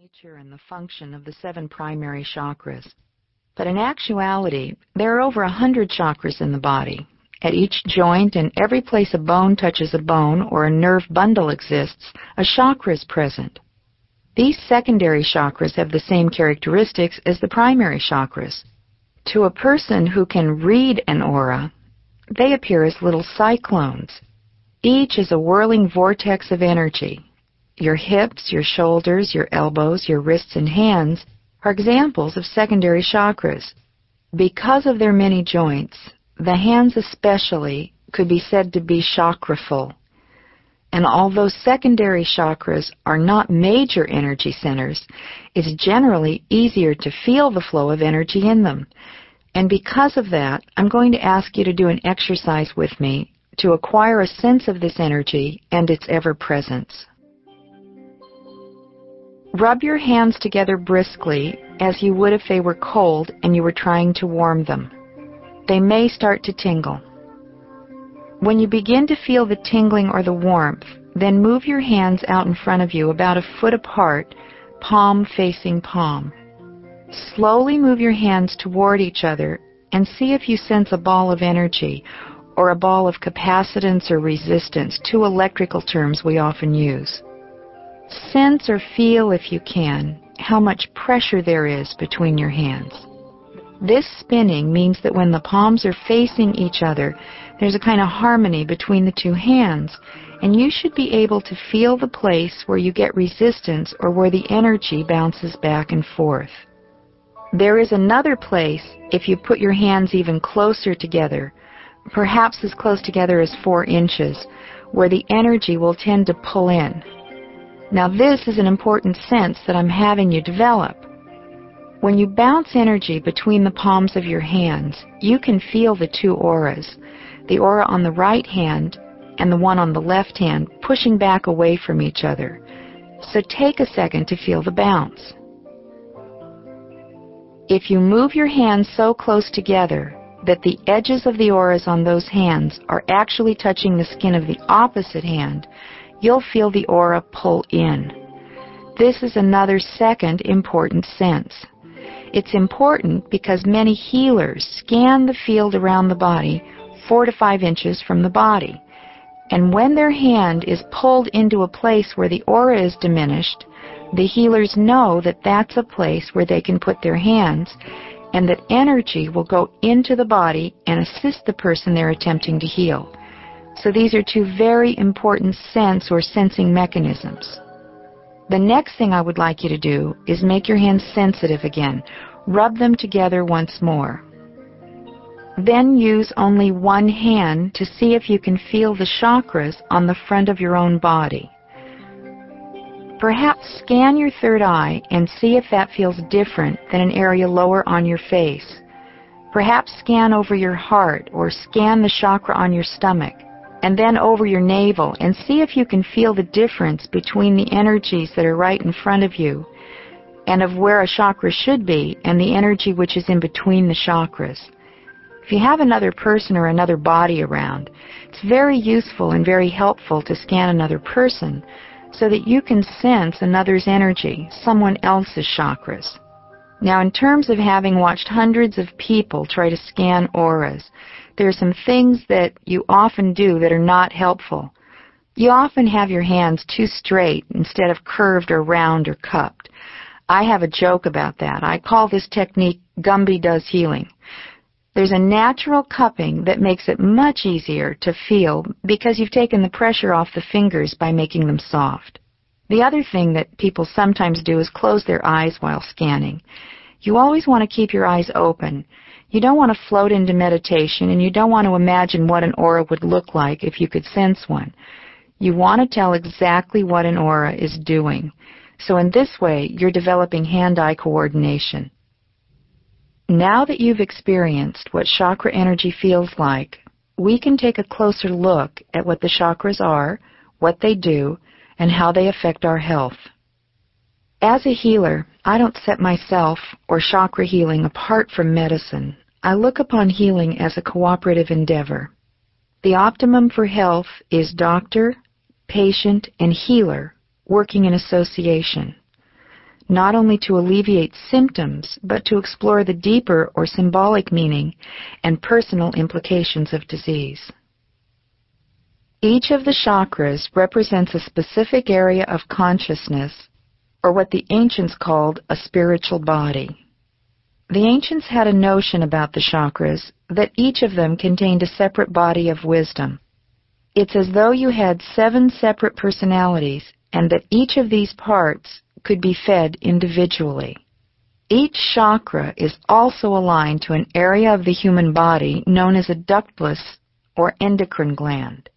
nature and the function of the seven primary chakras. But in actuality, there are over a hundred chakras in the body. At each joint and every place a bone touches a bone or a nerve bundle exists, a chakra is present. These secondary chakras have the same characteristics as the primary chakras. To a person who can read an aura, they appear as little cyclones. Each is a whirling vortex of energy, your hips, your shoulders, your elbows, your wrists and hands are examples of secondary chakras. Because of their many joints, the hands especially could be said to be chakraful. And although secondary chakras are not major energy centers, it's generally easier to feel the flow of energy in them. And because of that, I'm going to ask you to do an exercise with me to acquire a sense of this energy and its ever presence. Rub your hands together briskly as you would if they were cold and you were trying to warm them. They may start to tingle. When you begin to feel the tingling or the warmth, then move your hands out in front of you about a foot apart, palm facing palm. Slowly move your hands toward each other and see if you sense a ball of energy or a ball of capacitance or resistance, two electrical terms we often use. Sense or feel, if you can, how much pressure there is between your hands. This spinning means that when the palms are facing each other, there's a kind of harmony between the two hands, and you should be able to feel the place where you get resistance or where the energy bounces back and forth. There is another place if you put your hands even closer together, perhaps as close together as four inches, where the energy will tend to pull in. Now this is an important sense that I'm having you develop. When you bounce energy between the palms of your hands, you can feel the two auras, the aura on the right hand and the one on the left hand pushing back away from each other. So take a second to feel the bounce. If you move your hands so close together that the edges of the auras on those hands are actually touching the skin of the opposite hand, you'll feel the aura pull in. This is another second important sense. It's important because many healers scan the field around the body four to five inches from the body. And when their hand is pulled into a place where the aura is diminished, the healers know that that's a place where they can put their hands and that energy will go into the body and assist the person they're attempting to heal. So these are two very important sense or sensing mechanisms. The next thing I would like you to do is make your hands sensitive again. Rub them together once more. Then use only one hand to see if you can feel the chakras on the front of your own body. Perhaps scan your third eye and see if that feels different than an area lower on your face. Perhaps scan over your heart or scan the chakra on your stomach and then over your navel and see if you can feel the difference between the energies that are right in front of you and of where a chakra should be and the energy which is in between the chakras. If you have another person or another body around, it's very useful and very helpful to scan another person so that you can sense another's energy, someone else's chakras. Now, in terms of having watched hundreds of people try to scan auras, there are some things that you often do that are not helpful. You often have your hands too straight instead of curved or round or cupped. I have a joke about that. I call this technique Gumby does healing. There's a natural cupping that makes it much easier to feel because you've taken the pressure off the fingers by making them soft. The other thing that people sometimes do is close their eyes while scanning. You always want to keep your eyes open. You don't want to float into meditation and you don't want to imagine what an aura would look like if you could sense one. You want to tell exactly what an aura is doing. So in this way, you're developing hand-eye coordination. Now that you've experienced what chakra energy feels like, we can take a closer look at what the chakras are, what they do, and how they affect our health. As a healer, I don't set myself or chakra healing apart from medicine. I look upon healing as a cooperative endeavor. The optimum for health is doctor, patient, and healer working in association. not only to alleviate symptoms, but to explore the deeper or symbolic meaning and personal implications of disease. Each of the chakras represents a specific area of consciousness, or what the ancients called a spiritual body. The ancients had a notion about the chakras that each of them contained a separate body of wisdom. It's as though you had seven separate personalities and that each of these parts could be fed individually. Each chakra is also aligned to an area of the human body known as a ductless or endocrine gland.